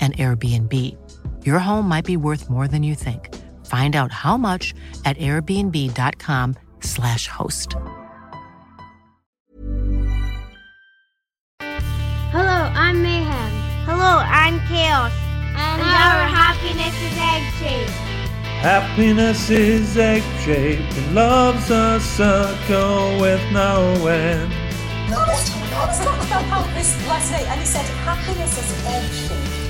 an Airbnb. Your home might be worth more than you think. Find out how much at airbnb.com/slash host. Hello, I'm Mayhem. Hello, I'm Chaos. And, our happiness is egg shaped. Happiness is egg shaped and love's a circle with no end. I was talking about this last night, and he said happiness is egg shaped. Hey,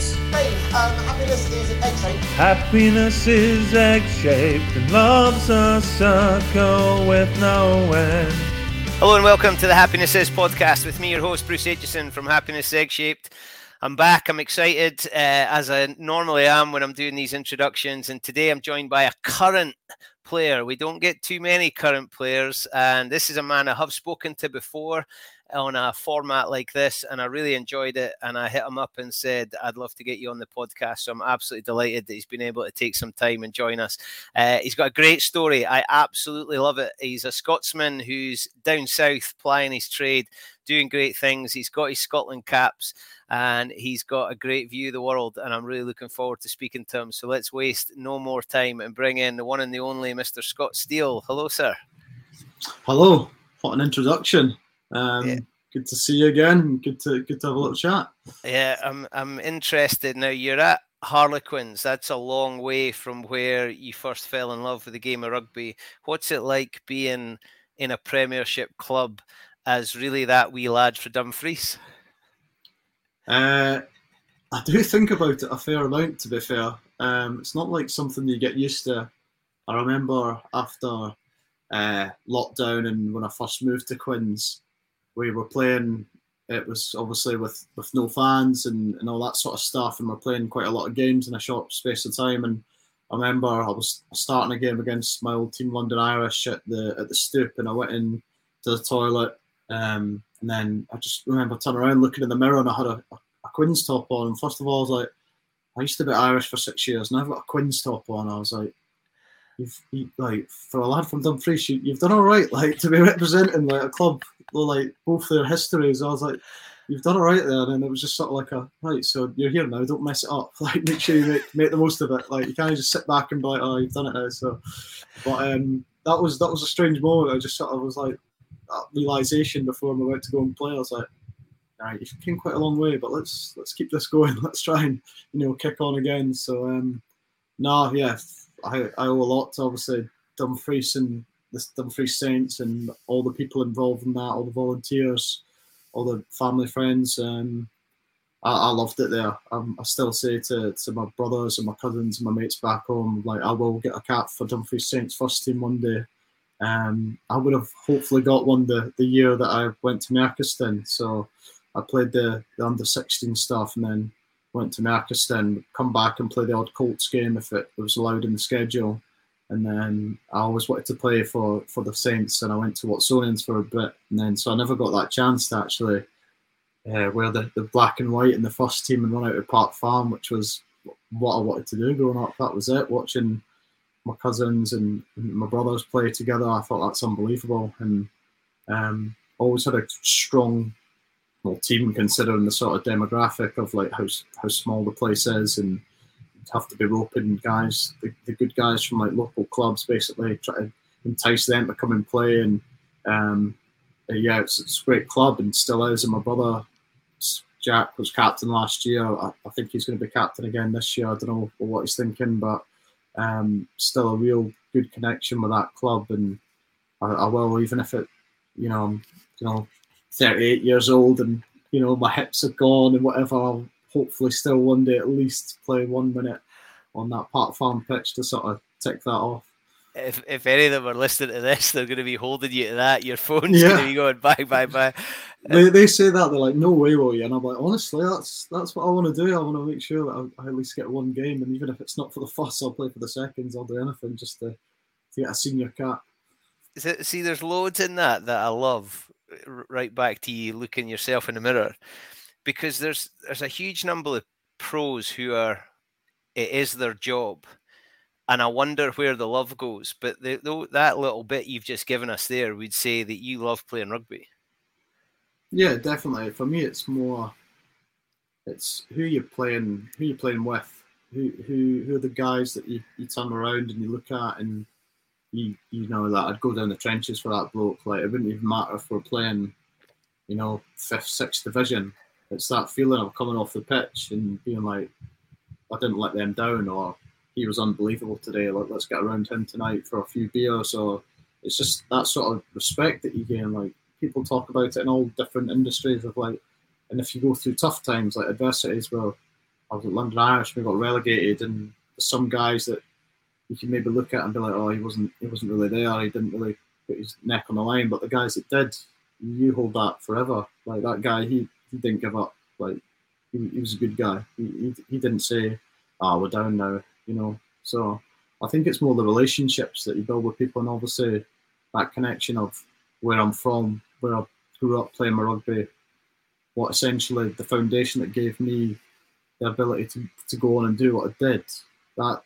um, happiness is egg shaped. Happiness is egg shaped and love's a circle with no end. Hello and welcome to the Happiness Is podcast with me, your host Bruce Aitchison from Happiness Egg Shaped. I'm back. I'm excited uh, as I normally am when I'm doing these introductions, and today I'm joined by a current player. We don't get too many current players, and this is a man I have spoken to before on a format like this, and I really enjoyed it. And I hit him up and said, I'd love to get you on the podcast. So I'm absolutely delighted that he's been able to take some time and join us. Uh, he's got a great story. I absolutely love it. He's a Scotsman who's down south plying his trade, doing great things. He's got his Scotland caps and he's got a great view of the world. And I'm really looking forward to speaking to him. So let's waste no more time and bring in the one and the only Mr. Scott Steele. Hello, sir. Hello. What an introduction. Um, Yeah. Good to see you again. Good to good to have a little chat. Yeah, I'm I'm interested now. You're at Harlequins. That's a long way from where you first fell in love with the game of rugby. What's it like being in a Premiership club as really that wee lad for Dumfries? Uh, I do think about it a fair amount. To be fair, um, it's not like something you get used to. I remember after uh, lockdown and when I first moved to Quins, we were playing. It was obviously with with no fans and, and all that sort of stuff, and we're playing quite a lot of games in a short space of time. And I remember I was starting a game against my old team, London Irish, at the at the stoop, and I went in to the toilet, um, and then I just remember turning around, looking in the mirror, and I had a, a, a Quins top on. And first of all, I was like, I used to be Irish for six years, and I've got a Quins top on. I was like, you've you, like for a lad from Dumfries, you, you've done all right, like to be representing like a club like both their histories. I was like, you've done all right there, and it was just sort of like a right. So you're here now. Don't mess it up. Like make sure you make make the most of it. Like you can't just sit back and be like, oh, you've done it now. So, but um, that was that was a strange moment. I just sort of was like that realization before I'm about to go and play. I was like. Right, you've came quite a long way, but let's let's keep this going. Let's try and you know kick on again. So um, no, yeah, I, I owe a lot to obviously Dumfries and the Dumfries Saints and all the people involved in that, all the volunteers, all the family friends. Um, I, I loved it there. Um, I still say to, to my brothers and my cousins and my mates back home, like I will get a cap for Dumfries Saints first team one day. Um, I would have hopefully got one the, the year that I went to Merchiston. So I played the, the under 16 stuff and then went to Merchiston, come back and play the odd Colts game if it was allowed in the schedule. And then I always wanted to play for, for the Saints and I went to Watsonians for a bit. And then so I never got that chance to actually uh, wear the, the black and white in the first team and run out of Park Farm, which was what I wanted to do growing up. That was it. Watching my cousins and my brothers play together, I thought that's unbelievable. And um, always had a strong team considering the sort of demographic of like how how small the place is and have to be roping guys, the, the good guys from like local clubs, basically try to entice them to come and play. And um, yeah, it's, it's, a great club and still is. And my brother Jack was captain last year. I, I think he's going to be captain again this year. I don't know what he's thinking, but um, still a real good connection with that club. And I, I will, even if it, you know, you know, 38 years old and you know my hips are gone and whatever. I'll hopefully still one day at least play one minute on that Park Farm pitch to sort of tick that off. If, if any of them are listening to this, they're going to be holding you to that. Your phone's yeah. going to be going bye bye bye. They, they say that they're like, no way, will you? And I'm like, honestly, that's that's what I want to do. I want to make sure that I, I, at least get one game, and even if it's not for the first, I'll play for the seconds. I'll do anything just to, to get a senior cap. See, there's loads in that that I love right back to you looking yourself in the mirror because there's there's a huge number of pros who are it is their job and I wonder where the love goes. But the, the, that little bit you've just given us there would say that you love playing rugby. Yeah, definitely. For me, it's more it's who you're playing, who you're playing with, who who who are the guys that you, you turn around and you look at and you you know that I'd go down the trenches for that bloke. Like it wouldn't even matter if we're playing, you know, fifth, sixth division. It's that feeling of coming off the pitch and being like, I didn't let them down, or he was unbelievable today. Like let's get around him tonight for a few beers. Or it's just that sort of respect that you gain. Like people talk about it in all different industries of like, and if you go through tough times like adversities, well, I was at London Irish, we got relegated, and some guys that you can maybe look at and be like, oh, he wasn't he wasn't really there. He didn't really put his neck on the line. But the guys that did, you hold that forever. Like that guy, he, he didn't give up. Like he, he was a good guy. He, he, he didn't say, oh, we're down now. You know. So I think it's more the relationships that you build with people, and obviously that connection of where I'm from, where I grew up playing my rugby, what essentially the foundation that gave me the ability to, to go on and do what I did. That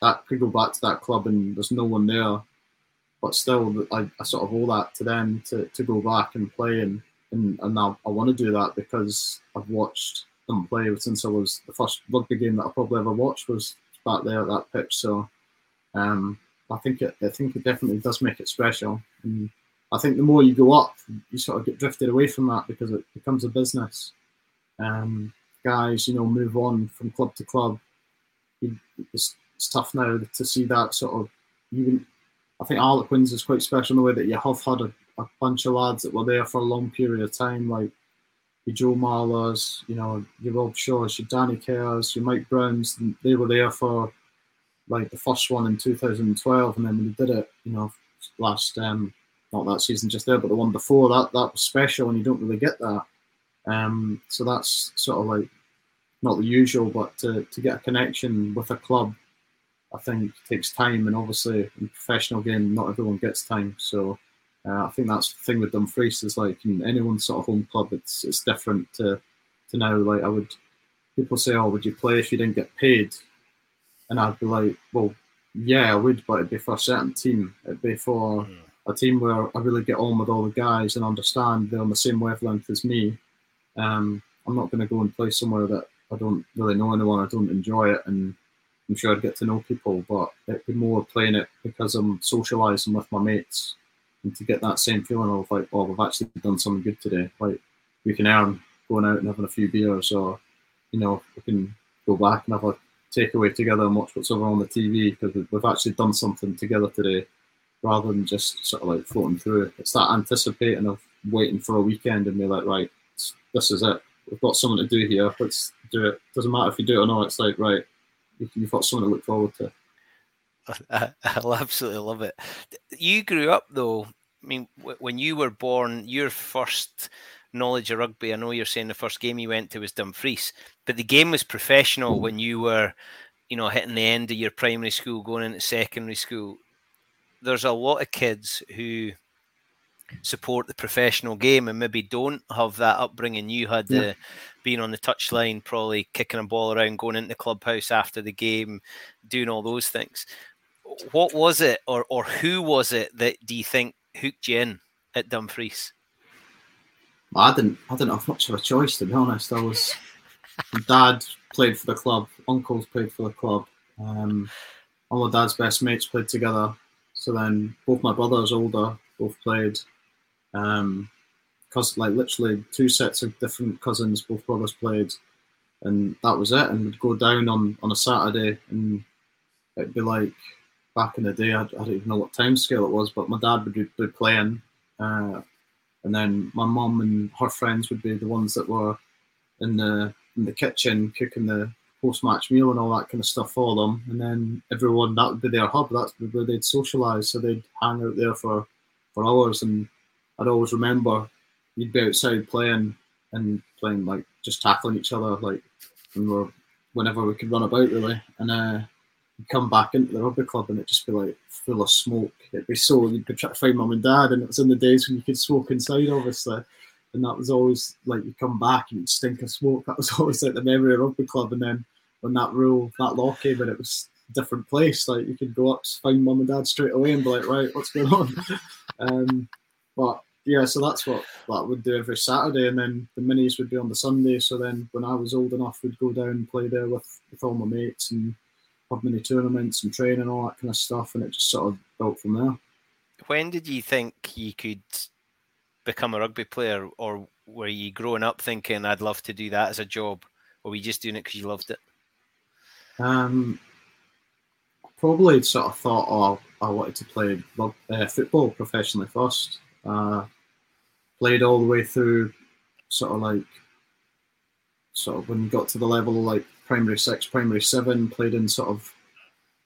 that could go back to that club and there's no one there. But still, I, I sort of owe that to them to, to go back and play. And, and, and I, I want to do that because I've watched them play since I was the first rugby game that I probably ever watched was back there at that pitch. So um, I think it, I think it definitely does make it special. And I think the more you go up, you sort of get drifted away from that because it becomes a business. Um, guys, you know, move on from club to club. It's, it's tough now to see that sort of even. I think Harlequins is quite special in the way that you have had a, a bunch of lads that were there for a long period of time, like your Joe Marlers, you know, your Robshaws, your Danny Cares, your Mike Browns. They were there for like the first one in 2012, and then when they did it, you know, last um, not that season just there, but the one before that, that was special, and you don't really get that. Um, so that's sort of like not the usual, but to, to get a connection with a club I think takes time, and obviously in professional game, not everyone gets time. So uh, I think that's the thing with Dumfries is like in anyone's sort of home club, it's it's different to to now. Like I would, people say, "Oh, would you play if you didn't get paid?" And I'd be like, "Well, yeah, I would, but it'd be for a certain team. It'd be for mm. a team where I really get on with all the guys and understand they're on the same wavelength as me. Um, I'm not going to go and play somewhere that I don't really know anyone, I don't enjoy it, and I'm sure I'd get to know people, but it'd be more playing it because I'm socialising with my mates and to get that same feeling of like, oh, we've actually done something good today. Like we can earn going out and having a few beers, or you know, we can go back and have a takeaway together and watch what's over on the TV because we've actually done something together today, rather than just sort of like floating through. It's that anticipating of waiting for a weekend and be like, right, this is it. We've got something to do here. Let's do it. Doesn't matter if you do it or not. It's like right you've got something to look forward to. I, will absolutely love it. You grew up though. I mean, when you were born, your first knowledge of rugby. I know you're saying the first game you went to was Dumfries, but the game was professional when you were, you know, hitting the end of your primary school, going into secondary school. There's a lot of kids who support the professional game and maybe don't have that upbringing you had yeah. Being on the touchline probably kicking a ball around going into the clubhouse after the game doing all those things what was it or or who was it that do you think hooked you in at dumfries I didn't. I didn't have much of a choice to be honest. I was. dad played for the club. Uncles played for the club. Um, all my dad's best mates played together. So then both my brothers, older, both played. Um, cause like literally two sets of different cousins, both brothers played, and that was it. And we'd go down on on a Saturday, and it'd be like back in the day. I, I don't even know what time scale it was, but my dad would be, playing. Uh, and then my mum and her friends would be the ones that were in the in the kitchen cooking the post match meal and all that kind of stuff for them. And then everyone that would be their hub. That's where they'd socialise. So they'd hang out there for for hours. And I'd always remember you'd be outside playing and playing like just tackling each other like when we whenever we could run about really. And uh, come back into the rugby club and it'd just be like full of smoke. It'd be so you'd trying to find mum and dad, and it was in the days when you could smoke inside, obviously. And that was always like you come back and you'd stink of smoke. That was always like the memory of rugby club. And then when that rule, that law came in, it was a different place. Like you could go up, find mum and dad straight away, and be like, right, what's going on? um, but yeah, so that's what that would do every Saturday, and then the minis would be on the Sunday. So then, when I was old enough, we'd go down and play there with with all my mates and have mini tournaments and training and all that kind of stuff, and it just sort of built from there. When did you think you could become a rugby player, or were you growing up thinking I'd love to do that as a job, or were you just doing it because you loved it? Um, probably sort of thought, oh, I wanted to play uh, football professionally first. Uh, played all the way through, sort of like, sort of when you got to the level of like primary six, primary seven, played in sort of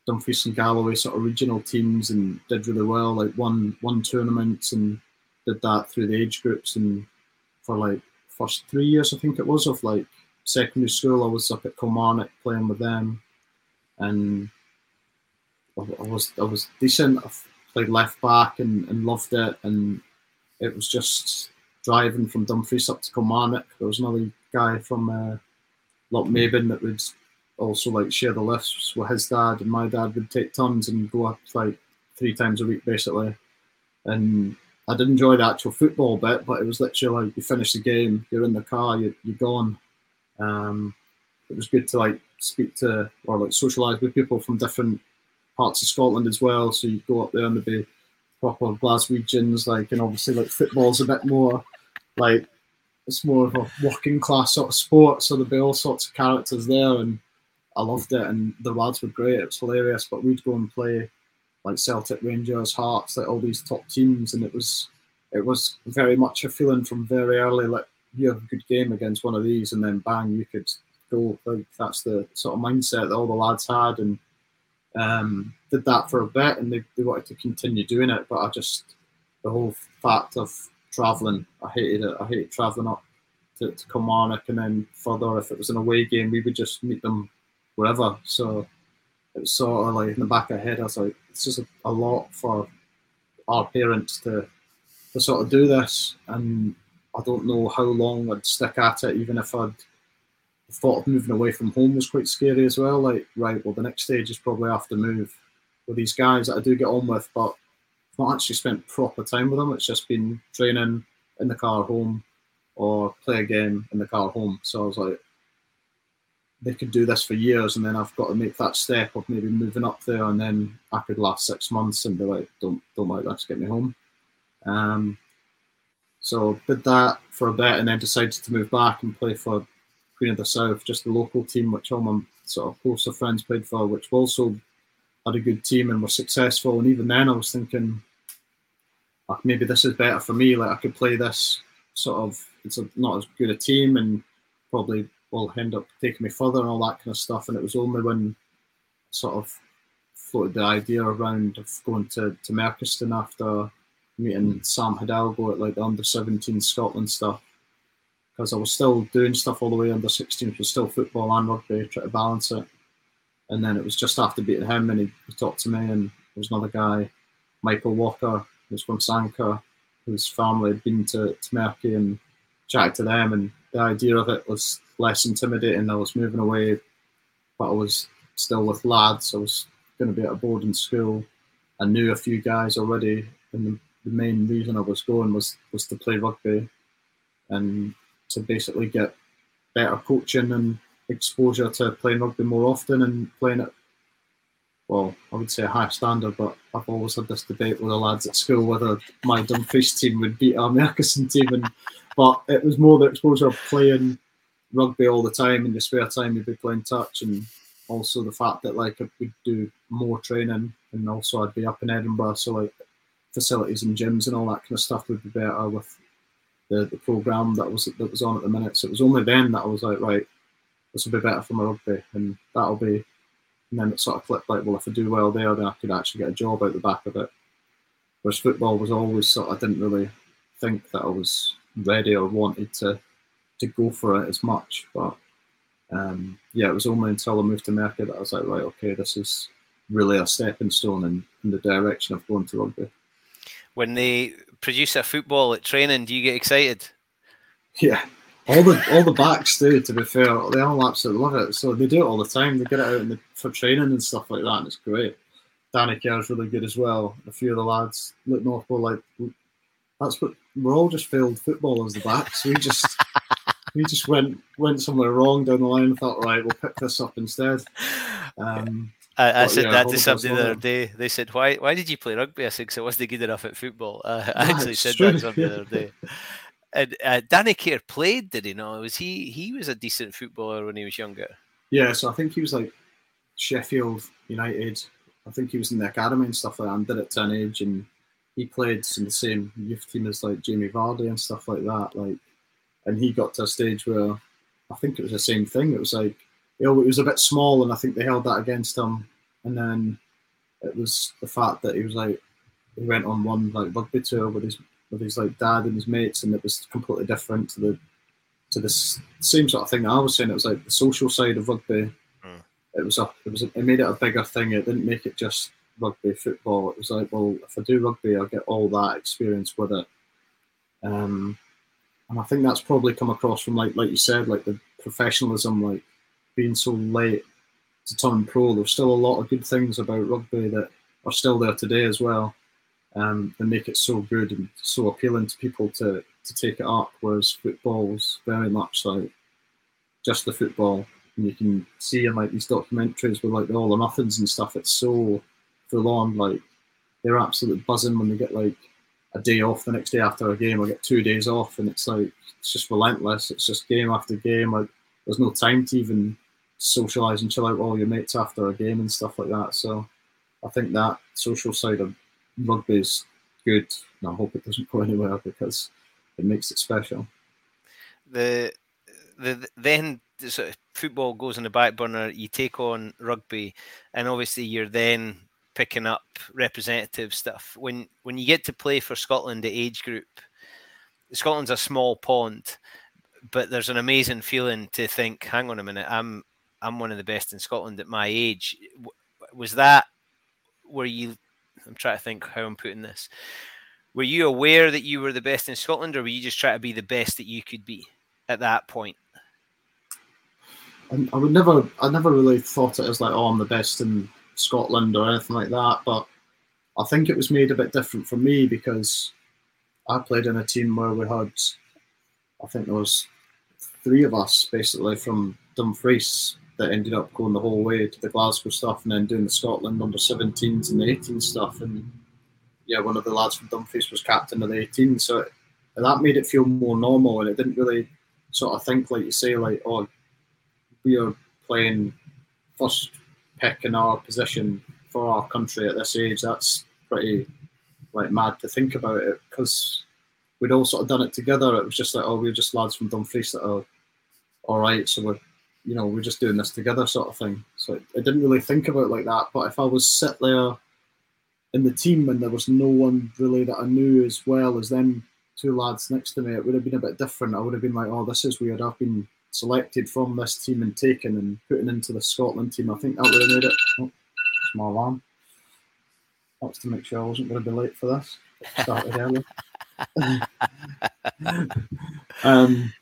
Dumfries and Galloway sort of regional teams and did really well. Like won won tournaments and did that through the age groups and for like first three years I think it was of like secondary school I was up at Kilmarnock playing with them and I was I was decent. I played left back and, and loved it and it was just driving from Dumfries up to Kilmarnock. There was another guy from uh, Lochmaben that would also like share the lifts with his dad, and my dad would take turns and go up like three times a week basically. And I did enjoy the actual football bit, but it was literally like you finish the game, you're in the car, you, you're gone. Um, it was good to like speak to or like socialise with people from different parts of Scotland as well. So you go up there and there'd be proper Glaswegians, like, and obviously like football's a bit more like it's more of a working class sort of sport, so there'd be all sorts of characters there, and I loved it. And the lads were great; it was hilarious. But we'd go and play like Celtic, Rangers, Hearts, like all these top teams, and it was it was very much a feeling from very early, like you have a good game against one of these, and then bang, you could go. Like that's the sort of mindset that all the lads had, and um, did that for a bit, and they, they wanted to continue doing it. But I just the whole fact of traveling. I hated it. I hated traveling up to, to Kilmarnock and then further. If it was an away game, we would just meet them wherever. So it was sort of like in the back of my head, I was like, it's just a, a lot for our parents to to sort of do this, and I don't know how long I'd stick at it, even if I'd thought of moving away from home was quite scary as well. Like, right, well, the next stage is probably have to move with these guys that I do get on with, but not actually spent proper time with them. It's just been training in the car home or play a game in the car home. So I was like, they could do this for years, and then I've got to make that step of maybe moving up there, and then I could last six months and be like, don't don't like that, just get me home. Um, so did that for a bit, and then decided to move back and play for Queen of the South, just the local team, which all my sort of closer friends played for, which also had a good team and were successful. And even then, I was thinking, ah, maybe this is better for me. Like I could play this sort of. It's a, not as good a team, and probably will end up taking me further and all that kind of stuff. And it was only when sort of floated the idea around of going to to Merchiston after meeting Sam Hidalgo at like the under 17 Scotland stuff. Because I was still doing stuff all the way under 16, was still football and rugby, trying to balance it. And then it was just after beating him, and he, he talked to me, and there was another guy, Michael Walker, who's from Sanquhar, whose family had been to, to and chatted to them, and the idea of it was less intimidating. I was moving away, but I was still with lads. I was going to be at a boarding school. I knew a few guys already, and the, the main reason I was going was was to play rugby, and to basically get better coaching and exposure to playing rugby more often and playing at well, I would say a high standard, but I've always had this debate with the lads at school whether my Dumfries team would beat our Merchiston team, and but it was more the exposure of playing rugby all the time in your spare time. You'd be playing touch, and also the fact that like would do more training, and also I'd be up in Edinburgh, so like facilities and gyms and all that kind of stuff would be better with the, the program that was that was on at the minute. So it was only then that I was like, right, this will be better for my rugby, and that'll be. And then it sort of clicked like, well, if I do well there, then I could actually get a job out the back of it. Whereas football was always sort. Of, I didn't really think that I was ready or wanted to to go for it as much, but um, yeah, it was only until I moved to America that I was like, right, okay, this is really a stepping stone in, in the direction of going to rugby. When they produce a football at training, do you get excited? Yeah, all the all the backs do. To be fair, they all absolutely love it. So they do it all the time. They get it out the, for training and stuff like that, and it's great. Danny Care's really good as well. A few of the lads Luke Northmore like that's what we're all just failed footballers. The backs, we just we just went went somewhere wrong down the line. and Thought right, we'll pick this up instead. Um, I, I said yeah, that to somebody the other day. They said, "Why? Why did you play rugby?" I said, "Because I wasn't good enough at football." Uh, I actually said true. that to somebody the other day. And uh, Danny Care played, did he know? Was he he was a decent footballer when he was younger? Yeah, so I think he was like Sheffield United. I think he was in the academy and stuff like that, and did it to an age, and he played in the same youth team as like Jamie Vardy and stuff like that. Like, and he got to a stage where I think it was the same thing. It was like you know, it was a bit small, and I think they held that against him. And then it was the fact that he was like he went on one like rugby tour with his with his like dad and his mates, and it was completely different to the to the same sort of thing that I was saying. It was like the social side of rugby. Mm. It was a it was a, it made it a bigger thing. It didn't make it just rugby football. It was like, well, if I do rugby, I'll get all that experience with it. Um, and I think that's probably come across from like like you said, like the professionalism, like being so late to turn pro. There's still a lot of good things about rugby that are still there today as well, um, and make it so good and so appealing to people to to take it up. Whereas football's very much like just the football, and you can see in like these documentaries with like the all or nothings and stuff. It's so full on. Like they're absolutely buzzing when they get like a day off the next day after a game. I get two days off, and it's like it's just relentless. It's just game after game. Like there's no time to even socialize and chill out with all your mates after a game and stuff like that. So I think that social side of rugby is good, and I hope it doesn't go anywhere because it makes it special. The the then sort of football goes on the back burner. You take on rugby, and obviously you're then picking up representative stuff. When when you get to play for Scotland, the age group, Scotland's a small pond, but there's an amazing feeling to think, hang on a minute, I'm I'm one of the best in Scotland at my age. Was that were you? I'm trying to think how I'm putting this. Were you aware that you were the best in Scotland, or were you just trying to be the best that you could be at that point? Um, I would never, I never really thought it as like, oh, I'm the best in Scotland or anything like that. But I think it was made a bit different for me because I played in a team where we had, I think there was three of us basically from Dumfries that ended up going the whole way to the Glasgow stuff and then doing the Scotland under 17s and the 18 stuff. And yeah, one of the lads from Dumfries was captain of the 18. So it, that made it feel more normal and it didn't really sort of think like you say, like, oh, we are playing first pick in our position for our country at this age. That's pretty like mad to think about it because we'd all sort of done it together. It was just like, oh, we're just lads from Dumfries that are all right, so we're you know, we're just doing this together sort of thing. So I didn't really think about like that. But if I was sit there in the team and there was no one really that I knew as well as them two lads next to me, it would have been a bit different. I would have been like, oh, this is weird. I've been selected from this team and taken and put into the Scotland team. I think that would have made it. Oh, it's my alarm. That's to make sure I wasn't going to be late for this. Started early. um,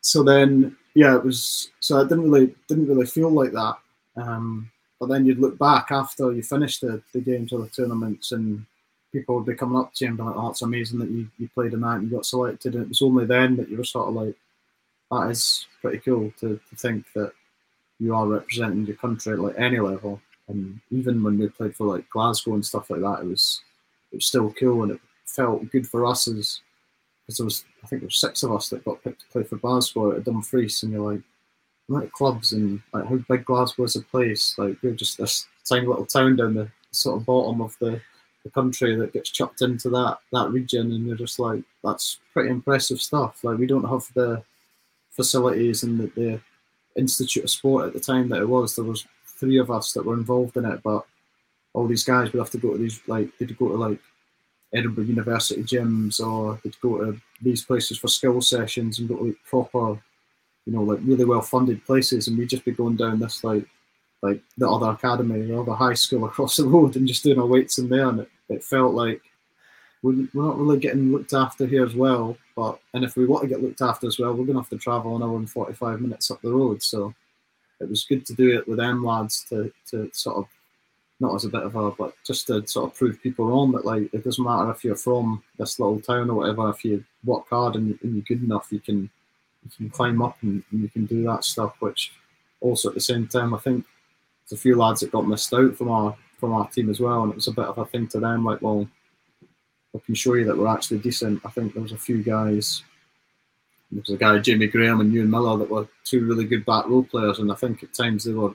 so then, yeah, it was. So I didn't really didn't really feel like that. Um, but then you'd look back after you finished the, the games or the tournaments, and people would be coming up to you and be like, "Oh, it's amazing that you, you played in that and you got selected." And it was only then that you were sort of like, "That is pretty cool to, to think that you are representing your country at like any level." And even when we played for like Glasgow and stuff like that, it was it was still cool and it felt good for us as because there was I think there was six of us that got picked to play for Glasgow at Dumfries, and you're like, like clubs and like how big Glasgow is a place. Like we're just this tiny little town down the sort of bottom of the, the country that gets chucked into that that region, and you're just like, that's pretty impressive stuff. Like we don't have the facilities and the, the Institute of Sport at the time that it was. There was three of us that were involved in it, but all these guys would have to go to these like they'd go to like Edinburgh University gyms or they'd go to uh, these places for skill sessions and go to like proper, you know, like really well funded places, and we'd just be going down this like like the other academy, or the high school across the road, and just doing our weights in there, and it, it felt like we're, we're not really getting looked after here as well. But and if we want to get looked after as well, we're going to have to travel an hour and forty five minutes up the road. So it was good to do it with them lads to to sort of not as a bit of a, but just to sort of prove people wrong that like it doesn't matter if you're from this little town or whatever. If you work hard and, and you're good enough, you can you can climb up and, and, you can do that stuff. Which also at the same time, I think there's a few lads that got missed out from our from our team as well, and it was a bit of a thing to them. Like, well, I can show you that we're actually decent. I think there was a few guys. There was a guy, Jamie Graham and Ewan Miller, that were two really good back row players, and I think at times they were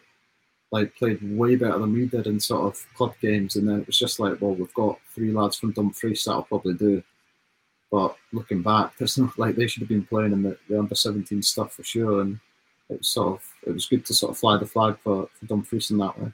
like played way better than we did in sort of club games, and then it was just like, well, we've got three lads from Dumfries that'll probably do. But looking back, there's not like they should have been playing in the, the under 17 stuff for sure, and it was sort of it was good to sort of fly the flag for, for Dumfries in that way.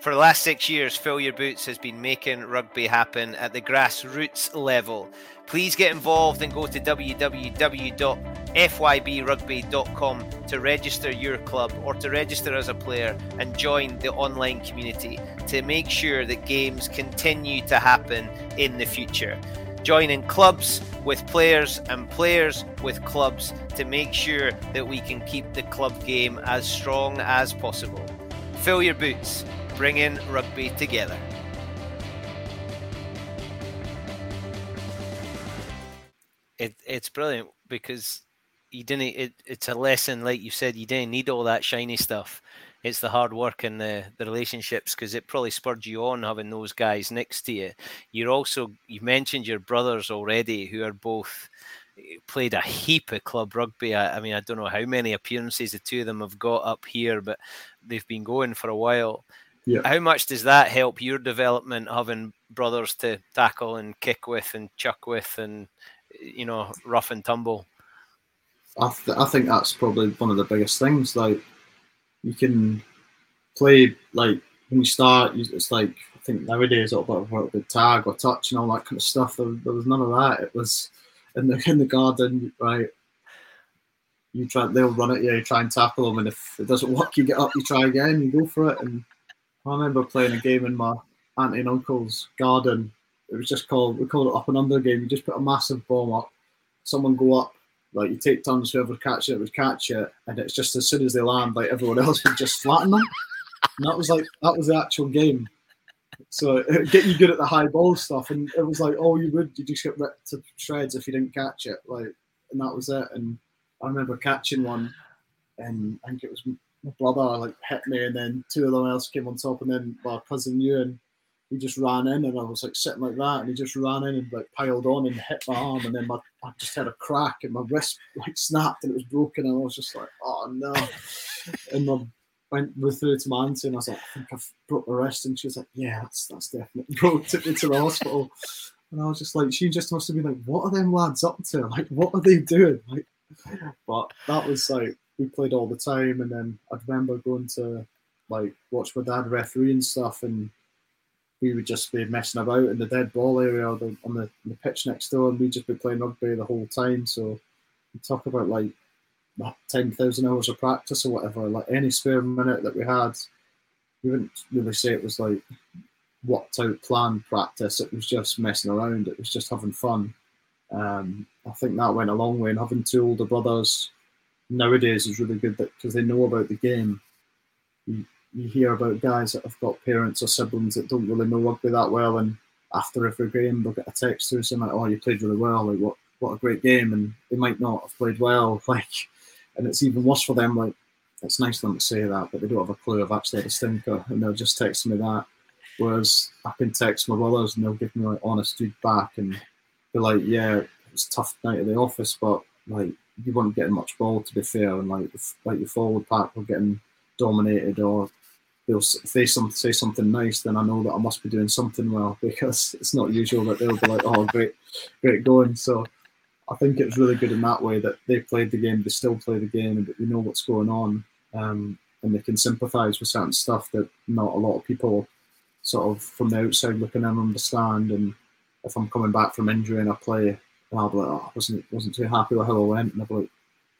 For the last six years, Fill Your Boots has been making rugby happen at the grassroots level. Please get involved and go to www.fybrugby.com to register your club or to register as a player and join the online community to make sure that games continue to happen in the future. Join in clubs with players and players with clubs to make sure that we can keep the club game as strong as possible. Fill your boots bringing rugby together. It, it's brilliant because you didn't. It, it's a lesson, like you said, you didn't need all that shiny stuff. It's the hard work and the, the relationships because it probably spurred you on having those guys next to you. You're also you mentioned your brothers already, who are both eh, played a heap of club rugby. I, I, mean, I don't know how many appearances the two of them have got up here, but they've been going for a while. Yeah. How much does that help your development, having brothers to tackle and kick with and chuck with and, you know, rough and tumble? I, th- I think that's probably one of the biggest things. Like, you can play, like, when you start, it's like, I think nowadays, all about the tag or touch and all that kind of stuff. There, there was none of that. It was in the, in the garden, right? You try, they'll run at you, you try and tackle them, and if it doesn't work, you get up, you try again, you go for it, and I remember playing a game in my auntie and uncle's garden. It was just called we called it up and under game. You just put a massive bomb up, someone go up, like you take turns, whoever catch it would catch it, and it's just as soon as they land, like everyone else would just flatten them. And that was like that was the actual game. So it get you good at the high ball stuff, and it was like, oh, you would you just get ripped to shreds if you didn't catch it, like, and that was it. And I remember catching one, and I think it was brother like hit me, and then two of them else came on top, and then my cousin Ewan, he just ran in, and I was like sitting like that, and he just ran in and like piled on and hit my arm, and then my I just had a crack, and my wrist like snapped, and it was broken, and I was just like, oh no, and my went through to my auntie, and I was like, I think I've broke my wrist, and she was like, yeah, that's that's definitely broke. Took me to the hospital. And I was just like, she just must have been like, what are them lads up to? Like, what are they doing? Like, but that was like we played all the time, and then I remember going to like watch my dad referee and stuff, and we would just be messing about in the dead ball area the, on the, the pitch next door, and we'd just be playing rugby the whole time. So talk about like ten thousand hours of practice or whatever. Like any spare minute that we had, we wouldn't really say it was like worked out planned practice. It was just messing around. It was just having fun. Um, I think that went a long way. And having two older brothers nowadays is really good because they know about the game. You, you hear about guys that have got parents or siblings that don't really know rugby that well, and after every game they'll get a text through saying like, "Oh, you played really well. Like, what what a great game!" And they might not have played well. Like, and it's even worse for them. Like, it's nice of them to say that, but they don't have a clue. I've actually had a stinker, and they'll just text me that. Whereas I can text my brothers, and they'll give me like honest feedback and be like, "Yeah, it's tough night at the office, but like you weren't getting much ball to be fair, and like like your forward pack were getting dominated or they'll say some say something nice, then I know that I must be doing something well because it's not usual that they'll be like, "Oh, great, great going." So I think it's really good in that way that they played the game, they still play the game, and that they know what's going on, um, and they can sympathise with certain stuff that not a lot of people sort of from the outside looking in understand. And if I'm coming back from injury and I play, I'll be like, "Oh, I wasn't wasn't too happy with how I went," and I'll be like,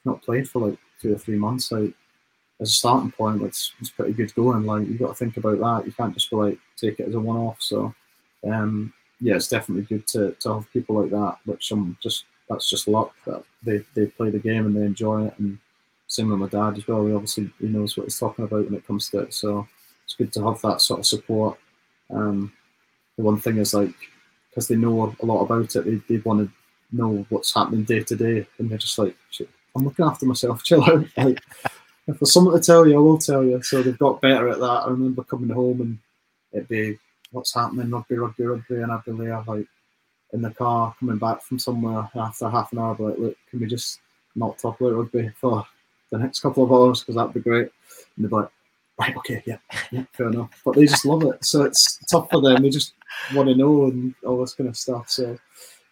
"Not played for like two or three months, like." as a starting point, it's, it's pretty good going. Like you've got to think about that. You can't just like take it as a one-off. So, um, yeah, it's definitely good to, to have people like that. Which I'm just that's just luck that they, they play the game and they enjoy it. And same with my dad as well. He obviously he knows what he's talking about when it comes to it. So it's good to have that sort of support. Um, the one thing is like because they know a lot about it, they, they want to know what's happening day to day, and they're just like, I'm looking after myself. Chill out. Like if there's something to tell you, I will tell you. So they've got better at that. I remember coming home and it'd be what's happening, rugby, rugby, rugby, and I'd be there like in the car coming back from somewhere after half an hour. Be like, look, can we just not talk about rugby for the next couple of hours because that'd be great. And they'd be like, right, okay, yeah, yeah, fair enough. But they just love it, so it's tough for them. They just want to know and all this kind of stuff. So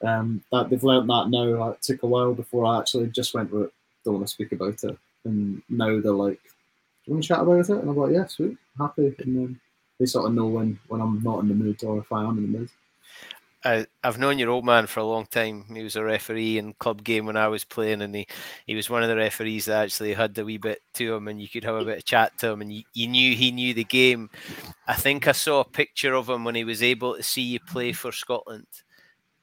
um, that they've learned that now. It took a while before I actually just went, don't want to speak about it and now they're like, "Do you want to chat about it?" And I'm like, "Yeah, sweet, happy." And then they sort of know when when I'm not in the mood or if I am in the mood. I, I've known your old man for a long time. He was a referee in club game when I was playing, and he, he was one of the referees that actually had a wee bit to him, and you could have a bit of chat to him, and you, you knew he knew the game. I think I saw a picture of him when he was able to see you play for Scotland,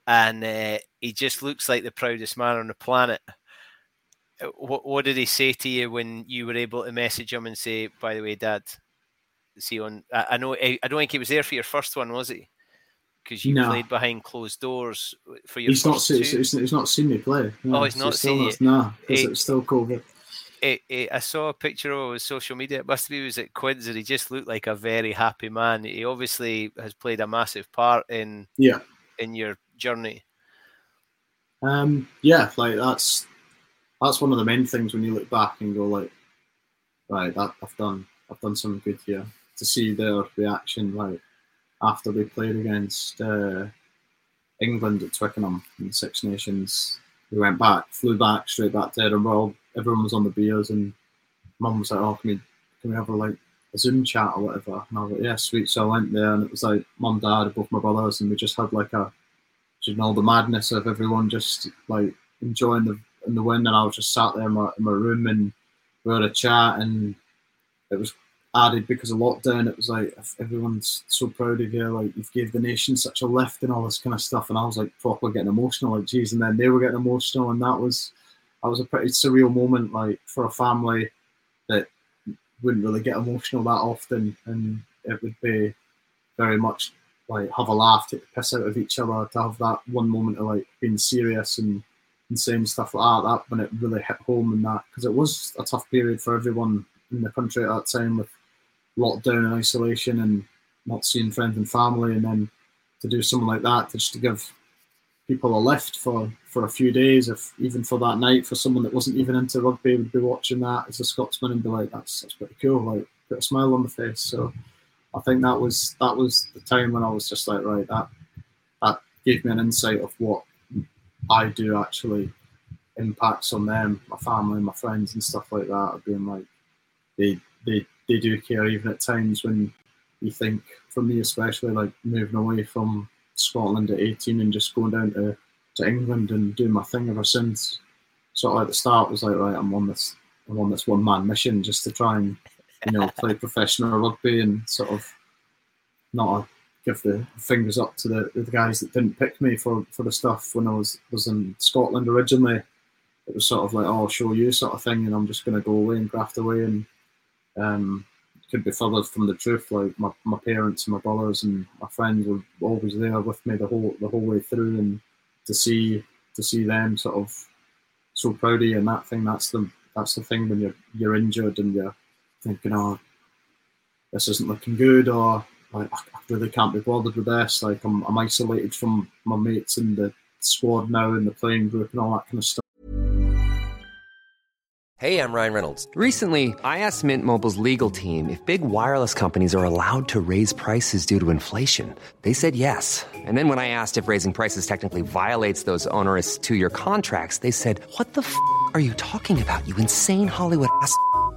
and uh, he just looks like the proudest man on the planet uh, what, what did he say to you when you were able to message him and say, by the way, Dad, see on? I, I know I, I don't think he was there for your first one, was he? Because you no. played behind closed doors for your. He's not. Seen, he's, he's, not seen me play. No, oh, he's not seen you. No, eh, because it's still COVID. It, it, I saw a picture of his social media. It must be he was at Quins, and he just looked like a very happy man. He obviously has played a massive part in yeah in your journey. Um, yeah, like that's that's one of the main things when you look back and go like, right, that I've done I've done something good here. To see their reaction like after they played against uh, England at Twickenham in the Six Nations, we went back, flew back straight back to Edinburgh. Everyone was on the beers, and Mum was like, "Oh, can we can we have a like a Zoom chat or whatever?" And I was like, "Yeah, sweet." So I went there, and it was like Mum, Dad, both my brothers, and we just had like a, you know, the madness of everyone just like enjoying the in the wind, and I was just sat there in my, in my room and we had a chat, and it was added because of lockdown. It was like everyone's so proud of you, like you've gave the nation such a lift and all this kind of stuff, and I was like proper getting emotional, like geez, and then they were getting emotional, and that was that was a pretty surreal moment, like for a family that wouldn't really get emotional that often, and it would be very much like have a laugh, take the piss out of each other, to have that one moment of like being serious and and saying stuff like that, that when it really hit home and that because it was a tough period for everyone in the country at that time with lockdown and isolation and not seeing friends and family and then to do something like that just to give people a lift for for a few days if even for that night for someone that wasn't even into rugby would be watching that as a Scotsman and be like that's that's pretty cool like put a smile on the face so I think that was that was the time when I was just like right that that gave me an insight of what I do actually impacts on them, my family, my friends, and stuff like that. Of being like, they they they do care even at times when you think, for me especially, like moving away from Scotland at 18 and just going down to, to England and doing my thing ever since. Sort of at the start was like, right, I'm on this, I'm on this one man mission just to try and, you know, play professional rugby and sort of not give the fingers up to the, the guys that didn't pick me for, for the stuff when I was was in Scotland originally. It was sort of like, oh, I'll show you sort of thing, and I'm just going to go away and graft away and um, could be further from the truth. Like my, my parents and my brothers and my friends were always there with me the whole the whole way through, and to see to see them sort of so proud of you and that thing. That's the that's the thing when you're you're injured and you're thinking, oh, this isn't looking good, or like I really can't be bothered with this. Like I'm I'm isolated from my mates in the squad now in the playing group and all that kind of stuff. Hey, I'm Ryan Reynolds. Recently, I asked Mint Mobile's legal team if big wireless companies are allowed to raise prices due to inflation. They said yes. And then when I asked if raising prices technically violates those onerous two year contracts, they said, What the f are you talking about, you insane Hollywood ass?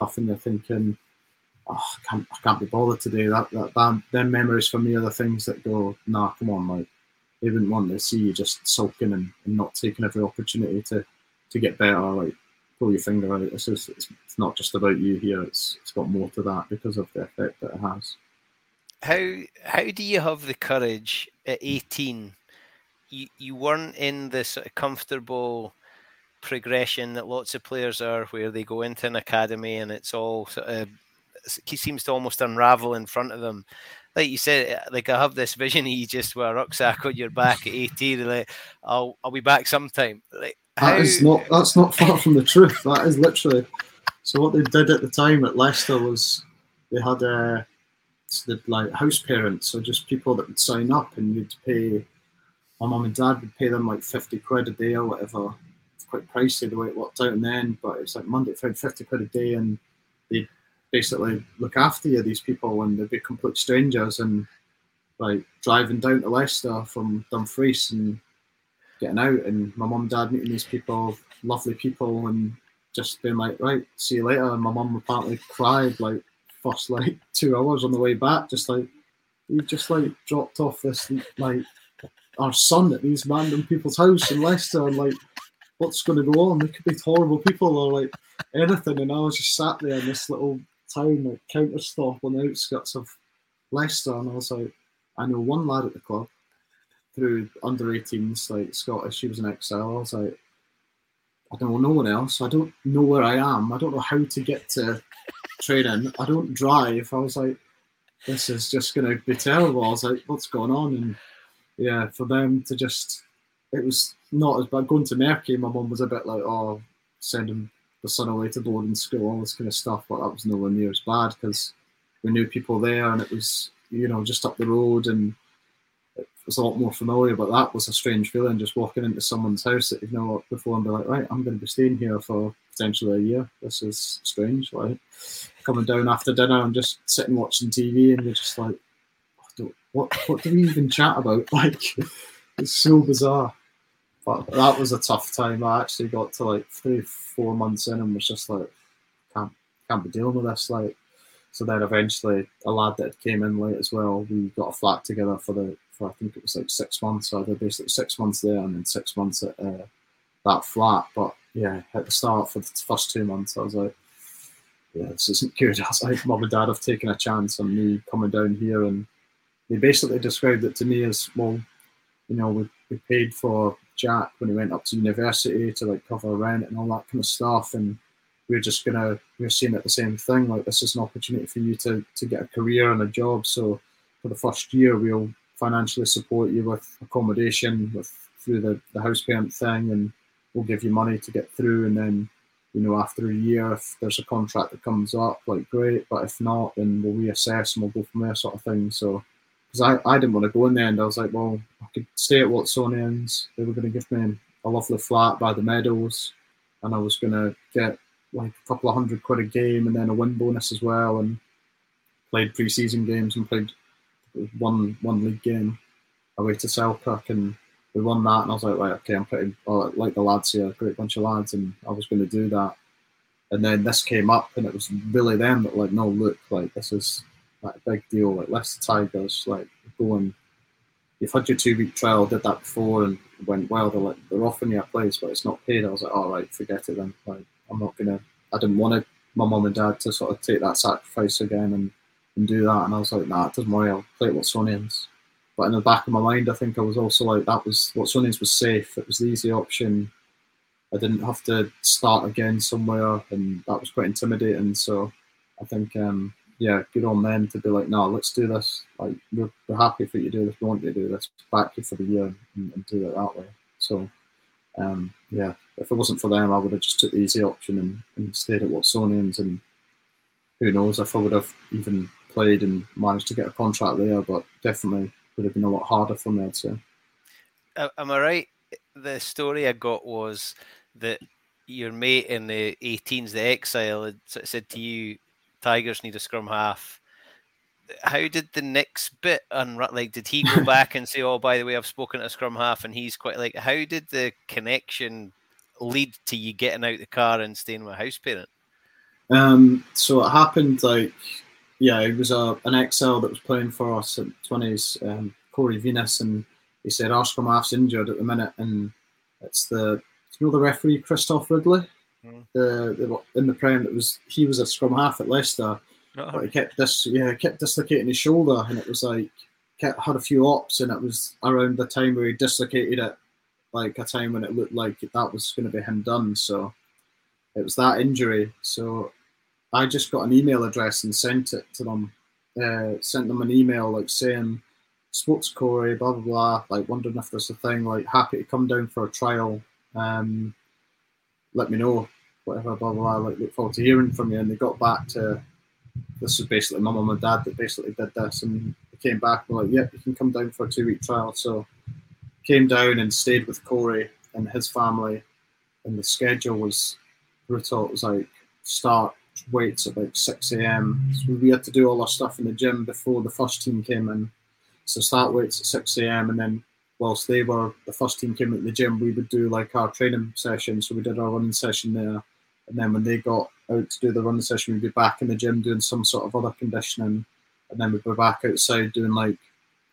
Often they're thinking, oh, I can't, I can't be bothered to do that. That, that them memories for me are the things that go, nah, come on, like they wouldn't want to see you just sulking and, and not taking every opportunity to to get better. Like pull your finger out. It's just, it's, it's not just about you here. It's it's got more to that because of the effect that it has. How how do you have the courage at eighteen? You you weren't in the sort of comfortable progression that lots of players are, where they go into an academy and it's all sort of it seems to almost unravel in front of them. Like you said, eh, like I have this vision of you just with a rucksack on your back at 18, like I'll I'll be back sometime. Like how... that is not that's not far from the truth. That is literally so. What they did at the time at Leicester was they had uh, a the like house parents, so just people that would sign up and you'd pay. My mum and dad would pay them like fifty quid a day or whatever quite pricey the way it worked out in the end, but it's like Monday, Friday, 50 quid a day, and they basically look after you, these people, and they'd be complete strangers. And like driving down to Leicester from Dumfries and getting out, and my mum and dad meeting these people, lovely people, and just being like, right, see you later. And my mum apparently cried like first like two hours on the way back, just like, you just like dropped off this like our son at these random people's house in Leicester, and like what's going to go on? They could be horrible people or like anything. And I was just sat there in this little town, like Countesthorpe on the outskirts of Leicester, and I was like, I know one lad at the club through under 18s, like Scottish. He was an exile. I was like, I don't know no one else. I don't know where I am. I don't know how to get to training. I don't drive. I was like, this is just going to be terrible. I was like, what's going on? And yeah, for them to just, it was not as bad. Going to Merky, my mum was a bit like, oh, sending the son away to boarding school, all this kind of stuff. But that was nowhere near as bad because we knew people there and it was, you know, just up the road and it was a lot more familiar. But that was a strange feeling just walking into someone's house that you've known before and be like, right, I'm going to be staying here for potentially a year. This is strange. Like coming down after dinner and just sitting watching TV and you're just like, what, what do we even chat about? Like, it's so bizarre. But that was a tough time. I actually got to like three, four months in and was just like, can't can't be dealing with this. Like, so then eventually a lad that came in late as well. We got a flat together for the for I think it was like six months. So I did basically six months there and then six months at uh, that flat. But yeah, at the start for the first two months, I was like, yeah, this isn't good. I was like, mum and dad have taken a chance on me coming down here, and they basically described it to me as well. You know, we, we paid for Jack when he went up to university to like cover rent and all that kind of stuff. And we're just gonna we're seeing it the same thing. Like this is an opportunity for you to to get a career and a job. So for the first year, we'll financially support you with accommodation, with through the the house parent thing, and we'll give you money to get through. And then you know after a year, if there's a contract that comes up, like great. But if not, then we'll reassess and we'll go from there, sort of thing. So because I, I didn't want to go in there and I was like, well, I could stay at Watsonians. They were going to give me a lovely flat by the meadows and I was going to get like a couple of hundred quid a game and then a win bonus as well and played pre-season games and played one one league game away to Selkirk and we won that and I was like right okay I'm pretty uh, like the lads here a great bunch of lads and I was going to do that and then this came up and it was really them that like no look like this is like a big deal like Leicester Tigers like going you've had your two week trial did that before and went well they're like they're offering you a place but it's not paid I was like all right forget it then like I'm not gonna. I didn't want my mum and dad to sort of take that sacrifice again and, and do that. And I was like, nah, it doesn't worry. I'll play Watsonians. But in the back of my mind, I think I was also like, that was Watsonians was safe. It was the easy option. I didn't have to start again somewhere, and that was quite intimidating. So I think, um, yeah, good on them to be like, no, let's do this. Like, we're, we're happy for you to do this. We want you to do this. Back you for the year and, and do it that way. So, um, yeah, if it wasn't for them, I would have just took the easy option and, and stayed at Watsonians. And who knows if I would have even played and managed to get a contract there, but definitely would have been a lot harder for me, I'd say. Am I right? The story I got was that your mate in the 18s, the exile, had said to you, Tigers need a scrum half. How did the next bit unwrap? Like, did he go back and say, "Oh, by the way, I've spoken to a scrum half," and he's quite like, how did the connection lead to you getting out the car and staying with a house parent? Um, so it happened like, yeah, it was a, an exile that was playing for us at 20s, um, Corey Venus, and he said, our scrum half's injured at the minute, and it's the, you know, the referee, Christophe Ridley? Mm. The, the, in the prem, it was he was a scrum half at Leicester, oh. but he kept this yeah kept dislocating his shoulder, and it was like kept, had a few ops, and it was around the time where he dislocated it like a time when it looked like that was going to be him done. So it was that injury. So I just got an email address and sent it to them. Uh, sent them an email like saying, "Spoke to Corey, blah blah blah." Like wondering if there's a thing. Like happy to come down for a trial. Um, let me know. Whatever, blah blah blah. Like look forward to hearing from you. And they got back to. This was basically my mum and dad that basically did this, and they came back and were like, "Yep, you can come down for a two week trial." So came down and stayed with Corey and his family, and the schedule was brutal. It was like start weights at like 6 a.m. So we had to do all our stuff in the gym before the first team came in. So start weights at 6 a.m. and then whilst they were the first team came at the gym, we would do like our training session. So we did our running session there, and then when they got out to do the running session, we'd be back in the gym doing some sort of other conditioning, and then we'd be back outside doing like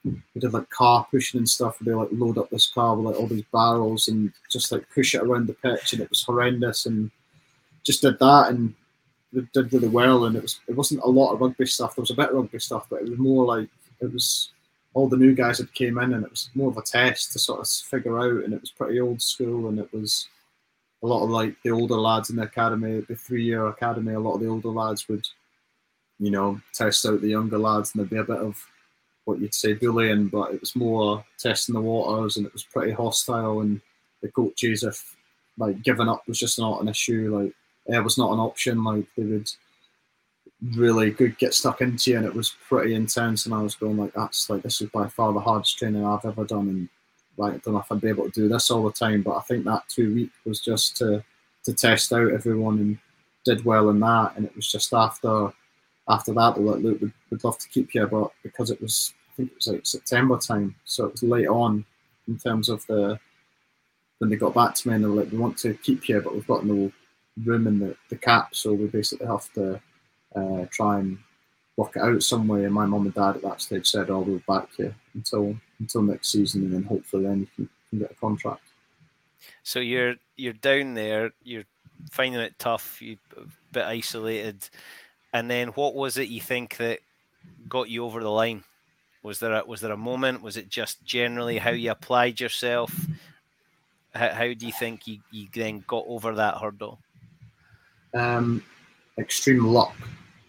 we did like car pushing and stuff. Where they like load up this car with like all these barrels and just like push it around the pitch, and it was horrendous. And just did that and we did really well. And it was it wasn't a lot of rugby stuff. There was a bit of rugby stuff, but it was more like it was all the new guys that came in, and it was more of a test to sort of figure out. And it was pretty old school, and it was a lot of like the older lads in the academy, the three year academy. A lot of the older lads would, you know, test out the younger lads, and there'd be a bit of what you'd say bullying, but it was more testing the waters and it was pretty hostile. And the coaches, if like giving up was just not an issue, like it was not an option. Like they would really good get stuck into you, and it was pretty intense. And I was going like, that's like this is by far the hardest training I've ever done, and like I don't know if I'd be able to do this all the time. But I think that two week was just to to test out everyone and did well in that. And it was just after after that, they were like, look, we'd, we'd love to keep you, but because it was, I think it was like September time, so it was late on in terms of the, when they got back to me and they were like, we want to keep you, but we've got no room in the, the cap, so we basically have to uh, try and work it out some way. And my mum and dad at that stage said, oh, we'll back you until until next season, and then hopefully then you can, can get a contract. So you're you're down there, you're finding it tough, you're a bit isolated and then what was it you think that got you over the line? Was there a, was there a moment? Was it just generally how you applied yourself? How, how do you think you, you then got over that hurdle? um, extreme luck.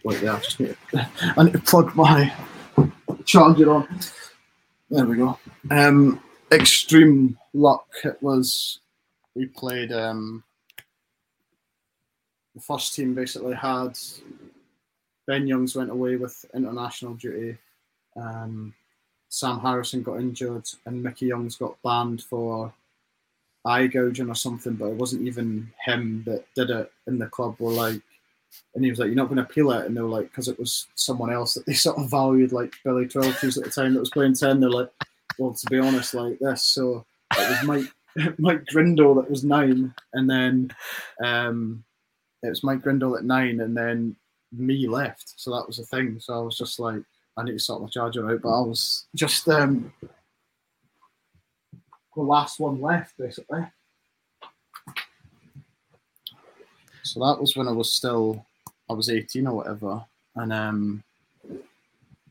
Wait there, I just need to, I need to plug my charger on. There we go. Um, extreme luck. It was we played. Um, the first team basically had Ben Youngs went away with international duty. Um, Sam Harrison got injured, and Mickey Youngs got banned for eye gouging or something. But it wasn't even him that did it. In the club were like, and he was like, "You're not going to appeal it," and they were like, because it was someone else that they sort of valued, like Billy Twelvetrees at the time that was playing ten. They're like, "Well, to be honest, like this." So it was Mike Mike Grindle that was nine, and then um, it was Mike Grindle at nine, and then me left. So that was the thing. So I was just like, I need to sort my charger out, but I was just um, the last one left, basically. So that was when I was still, I was 18 or whatever. And um,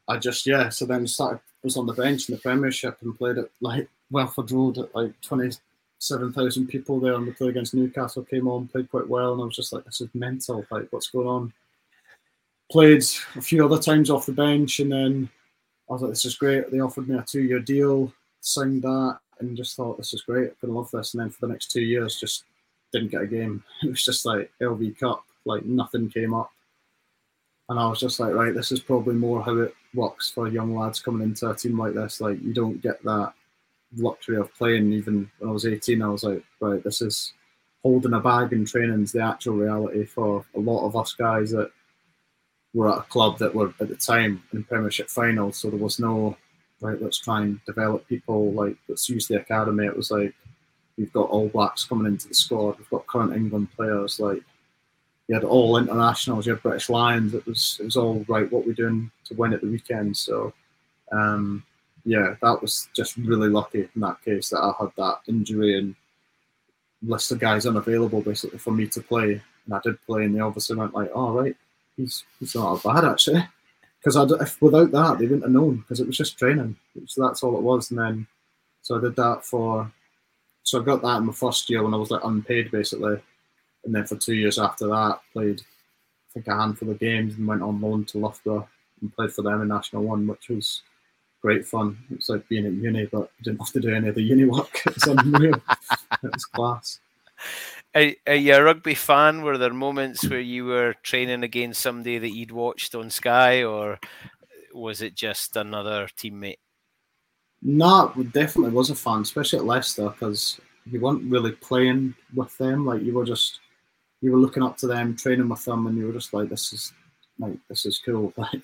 I just, yeah, so then started, was on the bench in the Premiership and played at like Welford Road at like 27,000 people there. And we played against Newcastle, came on, played quite well. And I was just like, this is mental. Like, what's going on? Played a few other times off the bench. And then I was like, this is great. They offered me a two year deal, signed that, and just thought, this is great. I'm going to love this. And then for the next two years, just didn't get a game. It was just like LV Cup, like nothing came up. And I was just like, right, this is probably more how it works for young lads coming into a team like this. Like, you don't get that luxury of playing. Even when I was 18, I was like, right, this is holding a bag in training is the actual reality for a lot of us guys that were at a club that were at the time in Premiership finals. So there was no, right, let's try and develop people. Like, let's use the academy. It was like, we've got All Blacks coming into the squad. We've got current England players. Like you had all internationals. You had British Lions. It was it was all right. What we're doing to win at the weekend. So um, yeah, that was just really lucky in that case that I had that injury and list of guys unavailable basically for me to play. And I did play, and they obviously went like, "All oh, right, he's he's not bad actually." Because if without that, they wouldn't have known because it was just training. So that's all it was. And then so I did that for so I got that in my first year when I was like unpaid basically, and then for two years after that, played I think a handful of games and went on loan to Loughborough and played for them in National One, which was great fun. It's like being at uni, but I didn't have to do any of the uni work. It was unreal. it was class. Are, are you a rugby fan? Were there moments where you were training against somebody that you'd watched on Sky, or was it just another teammate? No, definitely was a fan, especially at Leicester, because you weren't really playing with them. Like you were just, you were looking up to them, training with them, and you were just like, this is, like, this is cool. Like,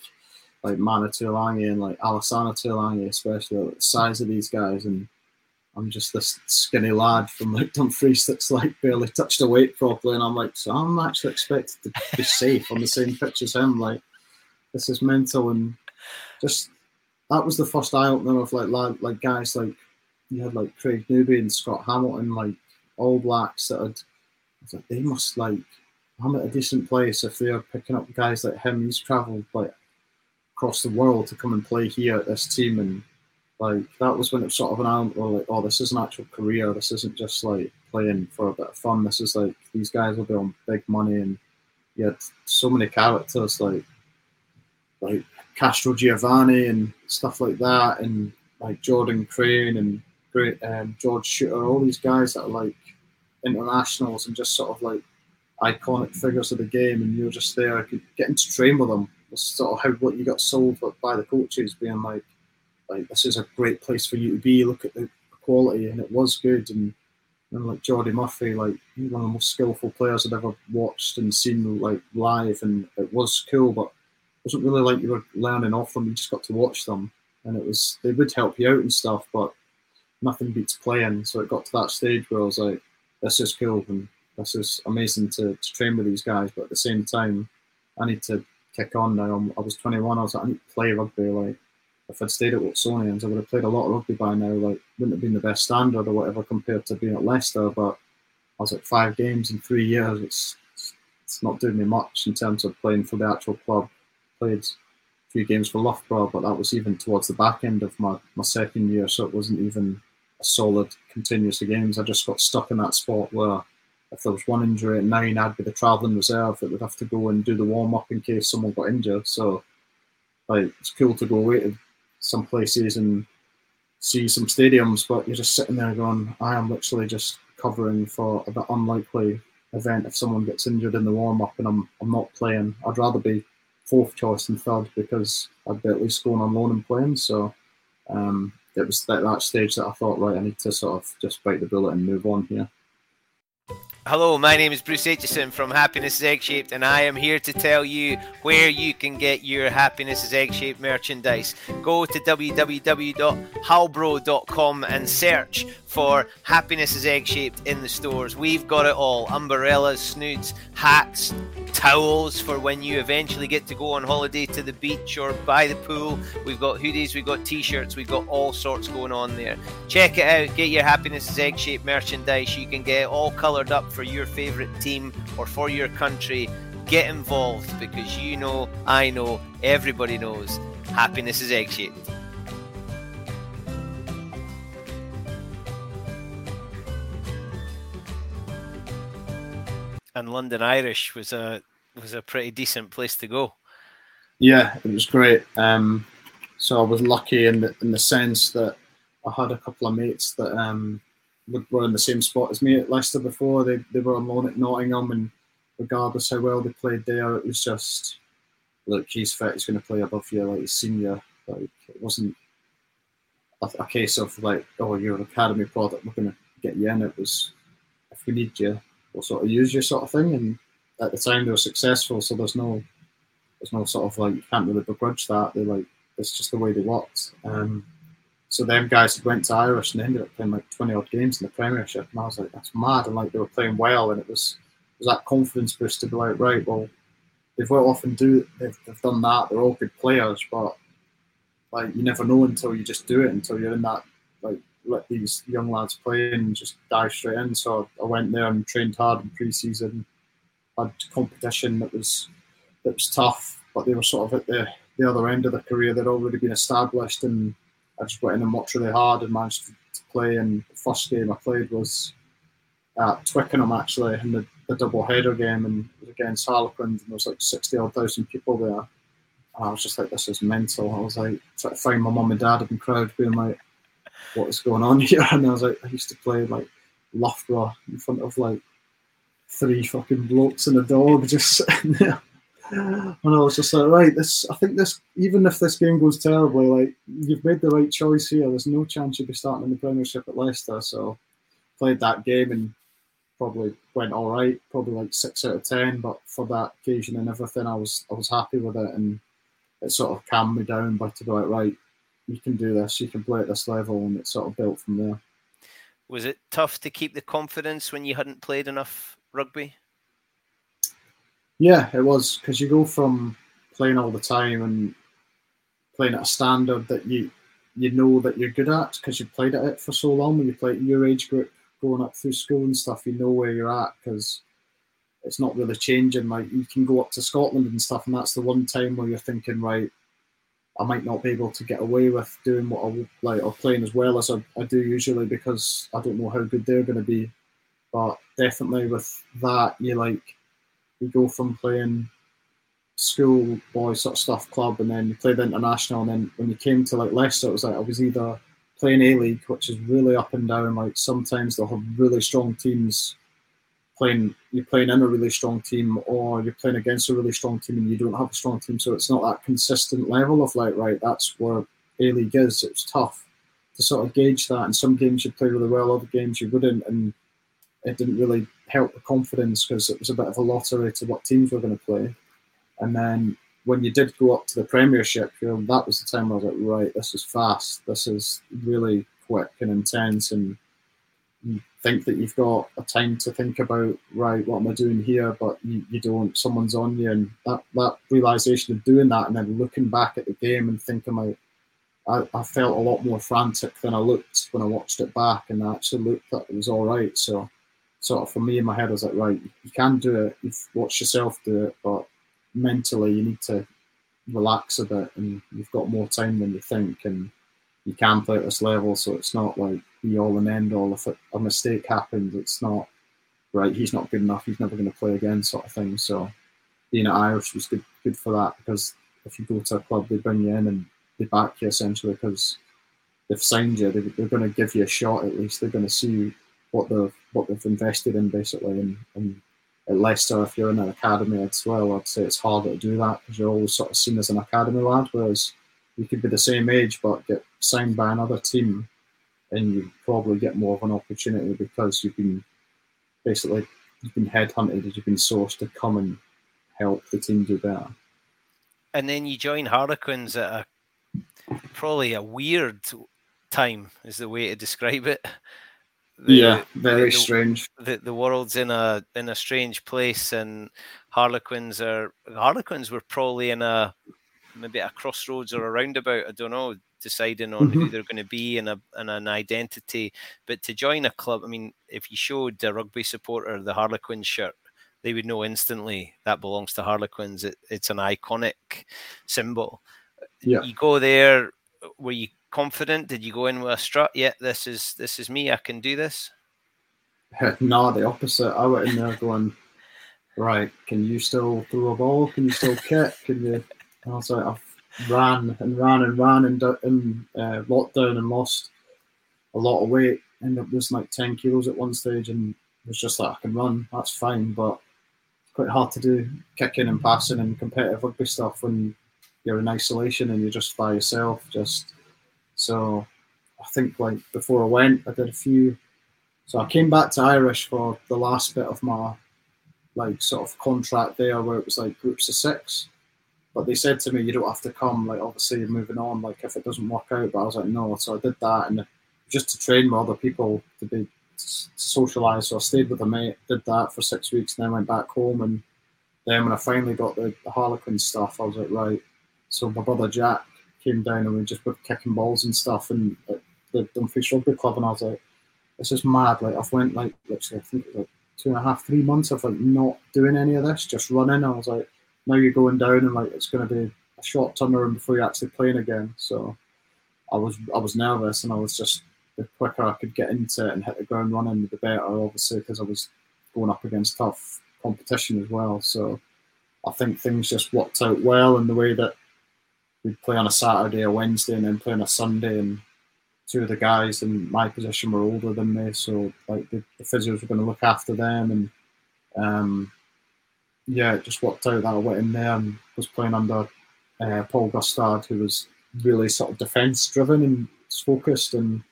like Manu Tuilagi and like Alesana Tuilagi, especially like, the size of these guys, and I'm just this skinny lad from like Dumfries that's like barely touched a weight properly, and I'm like, so I'm actually expected to be safe on the same pitch as him. Like, this is mental, and just that was the first eye opener of like lad, like guys like you had like Craig Newby and Scott Hamilton, like All Blacks that had. Like, they must like I'm at a decent place if they're picking up guys like him. He's travelled like across the world to come and play here at this team, and like that was when it was sort of an element like, oh, this is an actual career. This isn't just like playing for a bit of fun. This is like these guys will be on big money, and you had so many characters like like Castrogiovanni and stuff like that, and like Jordan Crane and great um, George Chuter, all these guys that are like internationals and just sort of like iconic figures of the game, and you're just there getting to train with them. It's sort of how what you got sold by the coaches, being like, like this is a great place for you to be. Look at the quality, and it was good. And and like Jordy Murphy, like one of the most skillful players I'd ever watched and seen like live, and it was cool, but wasn't really like you were learning off them. You just got to watch them, and it was they would help you out and stuff, but nothing beats playing. So it got to that stage where I was like, this is cool and this is amazing to, to train with these guys, but at the same time, I need to kick on now. I'm, i was 21. I was like, I need to play rugby. Like, if I'd stayed at Watsonians, I would have played a lot of rugby by now. Like, wouldn't have been the best standard or whatever compared to being at Leicester. But I was at five games in three years. It's it's not doing me much in terms of playing for the actual club played a few games for Loughborough, but that was even towards the back end of my, my second year, so it wasn't even a solid continuous of games. I just got stuck in that spot where if there was one injury at nine, I'd be the travelling reserve that would have to go and do the warm up in case someone got injured. So, like, it's cool to go away to some places and see some stadiums, but you're just sitting there going, I am literally just covering for bit unlikely event if someone gets injured in the warm up and I'm I'm not playing. I'd rather be fourth choice and third because I'd be at least going on loan and playing. So um, it was at that stage that I thought, right, I need to sort of just bite the bullet and move on here. Hello, my name is Bruce Aitchison from Happiness is Egg Shaped, and I am here to tell you where you can get your Happiness is Egg Shaped merchandise. Go to www.halbro.com and search for Happiness is Egg Shaped in the stores. We've got it all umbrellas, snoods, hats, towels for when you eventually get to go on holiday to the beach or by the pool. We've got hoodies, we've got t shirts, we've got all sorts going on there. Check it out, get your Happiness is Egg Shaped merchandise. You can get all coloured up for your favourite team or for your country. Get involved because you know, I know, everybody knows happiness is egg shaped. And London Irish was a was a pretty decent place to go. Yeah, it was great. Um, so I was lucky in the in the sense that I had a couple of mates that um, were in the same spot as me at Leicester before. They they were on loan at Nottingham, and regardless how well they played there, it was just look, he's fit, he's going to play above you, like he's senior. Like it wasn't a, a case of like, oh, you're an academy product, we're going to get you in. It was if we need you, we'll sort of use you, sort of thing. And at the time, they were successful, so there's no there's no sort of like you can't really begrudge that. They like it's just the way they worked. Um, so them guys went to Irish and ended up playing like 20 odd games in the Premiership, and I was like, that's mad. And like they were playing well, and it was it was that confidence boost to be like, right, well, they've well often do they've, they've done that. They're all good players, but like you never know until you just do it until you're in that like let these young lads play and just dive straight in. So I went there and trained hard in pre-season. Had competition that was that was tough, but they were sort of at the the other end of their career. They'd already been established and I just went in and worked really hard and managed to, play. And the first game I played was at Twickenham actually in the, the double header game and it was against Harlequins and there was like 60 odd thousand people there. And I was just like, this is mental. I was like, trying to find my mum and dad in the crowd being like, what is going on here? And I was like, I used to play like Loughborough in front of like three fucking blokes and a dog just sitting there and I was just like, right, this. I think this. Even if this game goes terribly, like you've made the right choice here. There's no chance you'll be starting in the Premiership at Leicester. So played that game and probably went all right. Probably like six out of ten. But for that occasion and everything, I was I was happy with it, and it sort of calmed me down But to be like, right, you can do this. You can play at this level, and it sort of built from there. Was it tough to keep the confidence when you hadn't played enough rugby? Yeah, it was because you go from playing all the time and playing at a standard that you you know that you're good at because you've played at it for so long. When you play at your age group, going up through school and stuff, you know where you're at because it's not really changing. Like you can go up to Scotland and stuff, and that's the one time where you're thinking, right, I might not be able to get away with doing what I like or playing as well as I, I do usually because I don't know how good they're going to be. But definitely with that, you like you go from playing school boy sort of stuff club and then you played international and then when you came to like Leicester it was like I was either playing A League which is really up and down like sometimes they'll have really strong teams playing you're playing in a really strong team or you're playing against a really strong team and you don't have a strong team so it's not that consistent level of like right that's where A League is. It's tough to sort of gauge that. And some games you play really well other games you wouldn't and it didn't really help the confidence because it was a bit of a lottery to what teams were going to play. And then when you did go up to the Premiership, you know, that was the time I was like, right, this is fast. This is really quick and intense. And you think that you've got a time to think about, right, what am I doing here? But you, you don't. Someone's on you. And that, that realization of doing that and then looking back at the game and thinking, like, I, I felt a lot more frantic than I looked when I watched it back. And I actually looked that it was all right. So sort of for me in my head, I was like, right, you can do it. You've watched yourself do it, but mentally you need to relax a bit, and you've got more time than you think, and you can play at this level. So it's not like be all and end all. If a mistake happens, it's not right, he's not good enough, he's never going to play again, sort of thing. So being at Irish was good good for that because if you go to a club, they bring you in and they back you essentially because they've signed you. They, are going to give you a shot at least. They're going to see what they've what they've invested in basically. And at Leicester, if you're in an academy as well, I'd say it's harder to do that because you're always sort of seen as an academy lad. Whereas you could be the same age but get signed by another team, and you probably get more of an opportunity because you've been basically you've been headhunted, you've been sourced to come and help the team do better. And then you join Harlequins at a probably a weird time, is the way to describe it. The, yeah, very the, strange. The, the world's in a in a strange place, and Harlequins are Harlequins were probably in a maybe a crossroads or a roundabout. I don't know, deciding on mm-hmm. who they're going to be and, a, and an identity. But to join a club, I mean, if you showed a rugby supporter the Harlequins shirt, they would know instantly that belongs to Harlequins. It, it's an iconic symbol. Yeah. You go there. where you confident? Did you go in with a strut? Yeah, this is this is me. I can do this. no, the opposite. I went in there going, right. Can you still throw a ball? Can you still kick? Can you? I was like, I ran and ran and ran and in uh, lockdown and lost a lot of weight. Ended up losing like ten kilos at one stage, and was just like I can run. That's fine, but it's quite hard to do kicking and passing and competitive rugby stuff when you're in isolation and you're just by yourself. Just so I think like before I went, I did a few. So I came back to Irish for the last bit of my like sort of contract there, where it was like groups of six. But they said to me, you don't have to come. Like obviously you're moving on. Like if it doesn't work out, but I was like no. So I did that, and just to train with other people to be to socialize. So I stayed with a mate, did that for six weeks, and then went back home. And then when I finally got the, the Harlequin stuff, I was like, right. So my brother Jack came down and we just were kicking balls and stuff and at the Dumfries Rugby Club and I was like, this is mad. Like I've went like literally I think like two and a half, three months of like not doing any of this, just running. I was like, now you're going down and like it's gonna be a short turnaround before you're actually playing again. So I was I was nervous and I was just the quicker I could get into it and hit the ground running, the better. Obviously, because I was going up against tough competition as well. So I think things just worked out well in the way that we'd play on a Saturday, or Wednesday, and then play on a Sunday. And two of the guys in my position were older than me, so like the, the physios were going to look after them. And um, yeah, it just worked out that I went in there and was playing under uh, Paul Gustard, who was really sort of defence driven and focused, and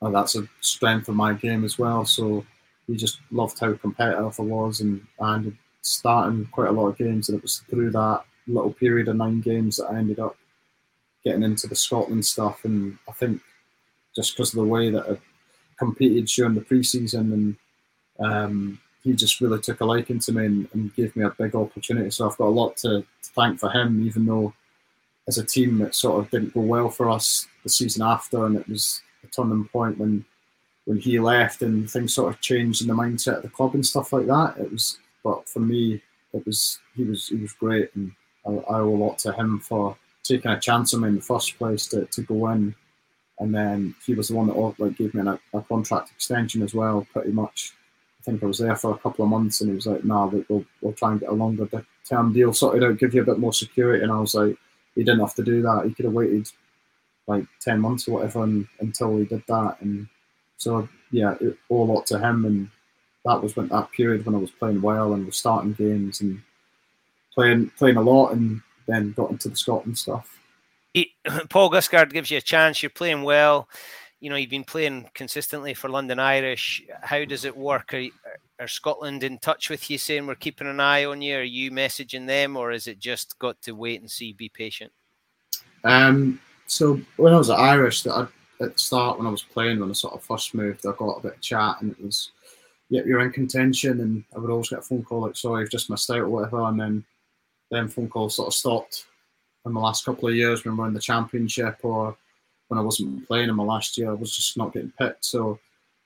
well, that's a strength of my game as well. So he just loved how competitive I was, and I starting quite a lot of games, and it was through that little period of nine games that I ended up getting into the Scotland stuff. And I think just because of the way that I competed during the preseason, and um, he just really took a liking to me and, and, gave me a big opportunity. So I've got a lot to, to thank for him, even though as a team it sort of didn't go well for us the season after, and it was a turning point when when he left and things sort of changed in the mindset of the club and stuff like that. It was, but for me, it was he was he was great, and I, owe a lot to him for taking a chance on me in the first place to, to go in. And then he was the one that like gave me a, a contract extension as well, pretty much. I think I was there for a couple of months, and he was like, "No, nah, we'll we'll try and get a longer term deal sorted out, give you a bit more security." And I was like, "He didn't have to do that. He could have waited like ten months or whatever and, until he did that." And so yeah, it all a lot to him. And that was when that period when I was playing well and was starting games and playing playing a lot, and then got into the Scotland stuff. Paul Gustard gives you a chance. You're playing well. You know, you've been playing consistently for London Irish. How does it work? Are, are Scotland in touch with you saying we're keeping an eye on you? Are you messaging them, or is it just got to wait and see, be patient? Um, so when I was at Irish, at the start when I was playing, when I sort of first moved, I got a bit of chat, and it was, yeah, you're in contention, and I would always get a phone call like, sorry, I've just missed out or whatever, and then then phone calls sort of stopped in the last couple of years when we are in the championship or when I wasn't playing in my last year. I was just not getting picked. So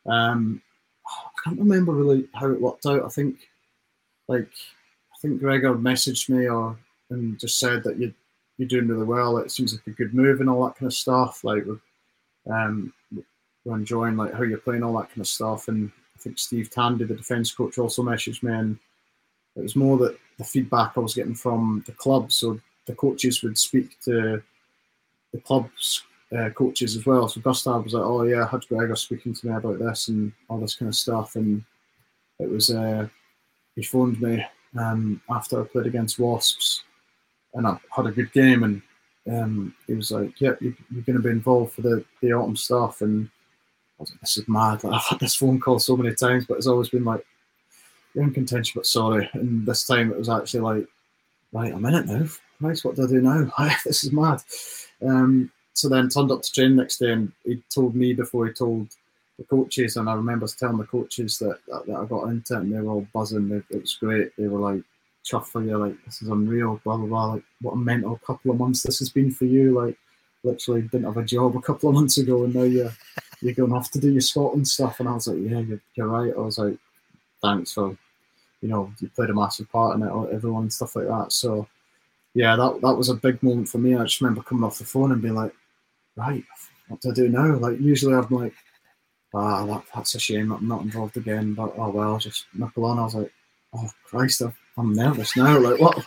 um, I can't remember really how it worked out. I think like I think Gregor messaged me or and just said that you you're doing really well. It seems like a good move and all that kind of stuff. Like we're, um, we're enjoying like how you're playing all that kind of stuff. And I think Steve Tandy, the defence coach, also messaged me, and it was more that the feedback I was getting from the club. So the coaches would speak to the club's uh, coaches as well. So Gustard was like, "Oh yeah, I had Gregor speaking to me about this and all this kind of stuff," and it was uh, he phoned me um, after I played against Wasps, and I had a good game, and um, he was like, "Yep, yeah, you, are going to be involved for the the autumn stuff," and I was like, "This is mad!" Like, I've had this phone call so many times, but it's always been like, "You're in contention, but sorry." And this time it was actually like, "Right, I'm in it now. Nice, what do I do now? this is mad." Um, so then turned up to train next day, and he told me before he told the coaches, and I remember telling the coaches that, that, that I got into it, and they were all buzzing. It, was great. They were like, chuffed for you, like this is unreal, blah blah blah. Like what a mental couple of months this has been for you. Like literally didn't have a job a couple of months ago, and now you're you're going have to do your Scotland stuff. And I was like, yeah, you're, you're right. I was like, thanks for, you know, you played a massive part in it, everyone and stuff like that. So yeah, that that was a big moment for me. I just remember coming off the phone and being like, right, what do I do now? Like usually I'm like, ah, that, that's a shame. I'm not involved again. But oh well, just knuckle on. I was like, oh Christ, I'm nervous now. Like what?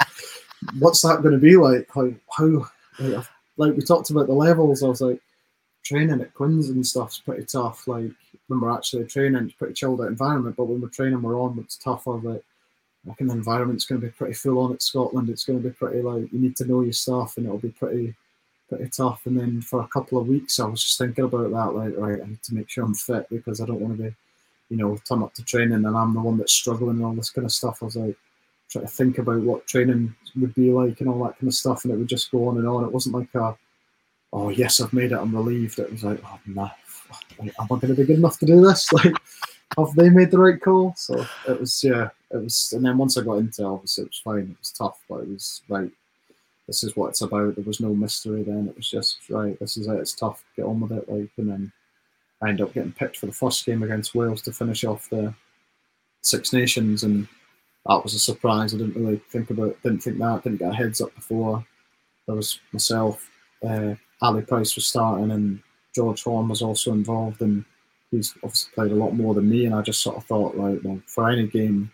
what's that going to be like? How how like, like we talked about the levels. I was like, training at Quins and stuff's pretty tough. Like when we're actually training, it's pretty chilled out environment. But when we're training, we're on. It's tough. I was like, I reckon the environment's going to be pretty full on at Scotland. It's going to be pretty like you need to know your stuff, and it'll be pretty pretty tough. And then for a couple of weeks, I was just thinking about that, like, right, I need to make sure I'm fit because I don't want to be, you know, turn up to training and I'm the one that's struggling and all this kind of stuff. I was like, trying to think about what training would be like and all that kind of stuff, and it would just go on and on. It wasn't like a, oh yes, I've made it. I'm relieved. It was like, oh no, am I going to be good enough to do this? Like, have they made the right call? So it was, yeah, it was. And then once I got into, it, obviously, it was fine. It was tough, but it was right this is what it's about. There was no mystery then. It was just right. This is it. It's tough. Get on with it. Like, and then I ended up getting picked for the first game against Wales to finish off the Six Nations, and that was a surprise. I didn't really think about. Didn't think that. Didn't get a heads up before. There was myself. Uh, Ali Price was starting, and George Horne was also involved, and he's obviously played a lot more than me. And I just sort of thought, like, well, for any game,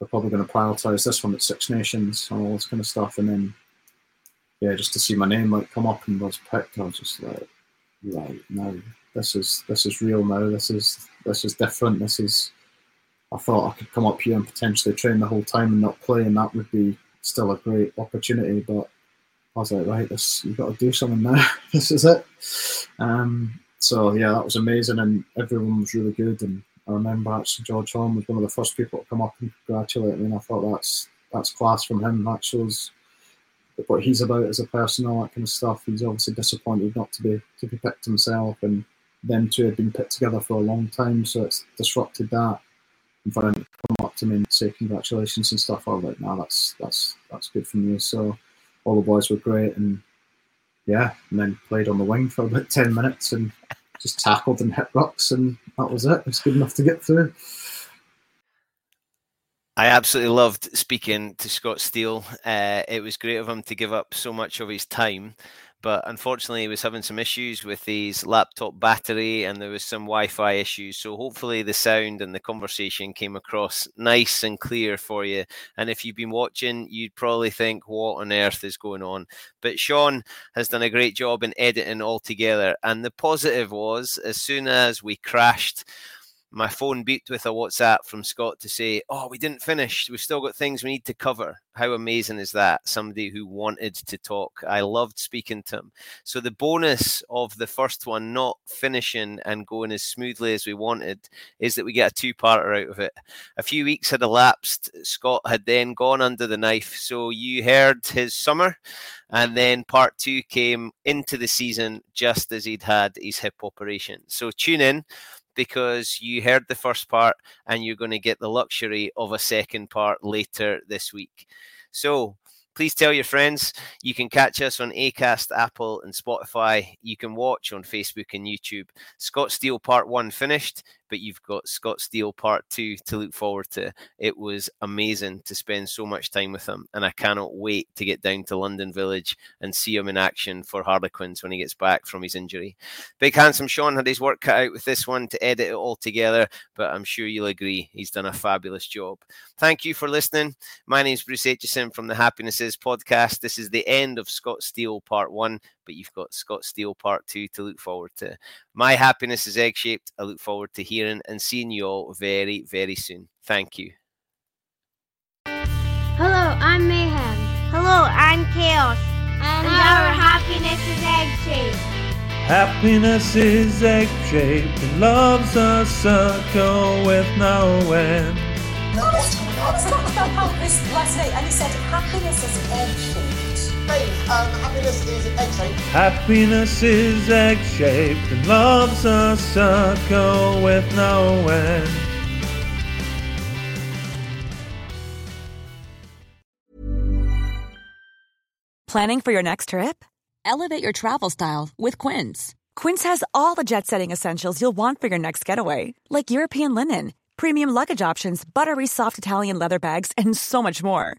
we're probably going to prioritise this one at Six Nations and all this kind of stuff, and then yeah, just to see my name like come up and was picked, I was just like, right, no, this is this is real now. This is this is different. This is. I thought I could come up here and potentially train the whole time and not play, and that would be still a great opportunity. But I was like, right, this you've got to do something now. this is it. Um, so yeah, that was amazing, and everyone was really good. And I remember actually George Horne was one of the first people to come up and congratulate me, and I thought that's that's class from him. That shows what he's about as a person, all that kind of stuff. He's obviously disappointed not to be to be picked himself, and them two had been put together for a long time, so it's disrupted that. And for him to come up to me and say congratulations and stuff, I was like, "No, that's that's that's good from you." So all the boys were great, and yeah, and then played on the wing for about ten minutes and just tackled and hit rocks, and that was it. It was good enough to get through. I absolutely loved speaking to Scott Steele. Uh, it was great of him to give up so much of his time, but unfortunately, he was having some issues with his laptop battery and there was some Wi-Fi issues. So hopefully, the sound and the conversation came across nice and clear for you. And if you've been watching, you'd probably think, "What on earth is going on?" But Sean has done a great job in editing all together. And the positive was, as soon as we crashed my phone beeped with a WhatsApp from Scott to say, Oh, we didn't finish. We've still got things we need to cover. How amazing is that? Somebody who wanted to talk. I loved speaking to him. So, the bonus of the first one not finishing and going as smoothly as we wanted is that we get a two parter out of it. A few weeks had elapsed. Scott had then gone under the knife. So, you heard his summer. And then part two came into the season just as he'd had his hip operation. So, tune in because you heard the first part and you're going to get the luxury of a second part later this week. So, please tell your friends. You can catch us on Acast, Apple, and Spotify. You can watch on Facebook and YouTube. Scott Steele Part 1 finished. But you've got Scott Steele Part 2 to look forward to. It was amazing to spend so much time with him, and I cannot wait to get down to London Village and see him in action for Harlequins when he gets back from his injury. Big Handsome Sean had his work cut out with this one to edit it all together, but I'm sure you'll agree he's done a fabulous job. Thank you for listening. My name is Bruce Aitchison from the Happiness Is podcast. This is the end of Scott Steele Part 1, but you've got Scott Steele Part 2 to look forward to. My happiness is egg shaped. I look forward to hearing and seeing you all very, very soon. Thank you. Hello, I'm Mayhem. Hello, I'm Chaos. And, and our happiness is egg shaped. Happiness is egg shaped and love's a circle with no end. I was talking about how this last night and he said happiness is egg shaped. Babe, um, happiness is egg shaped. Happiness is egg shaped and love's a circle with no end. Planning for your next trip? Elevate your travel style with Quince. Quince has all the jet setting essentials you'll want for your next getaway, like European linen, premium luggage options, buttery soft Italian leather bags, and so much more.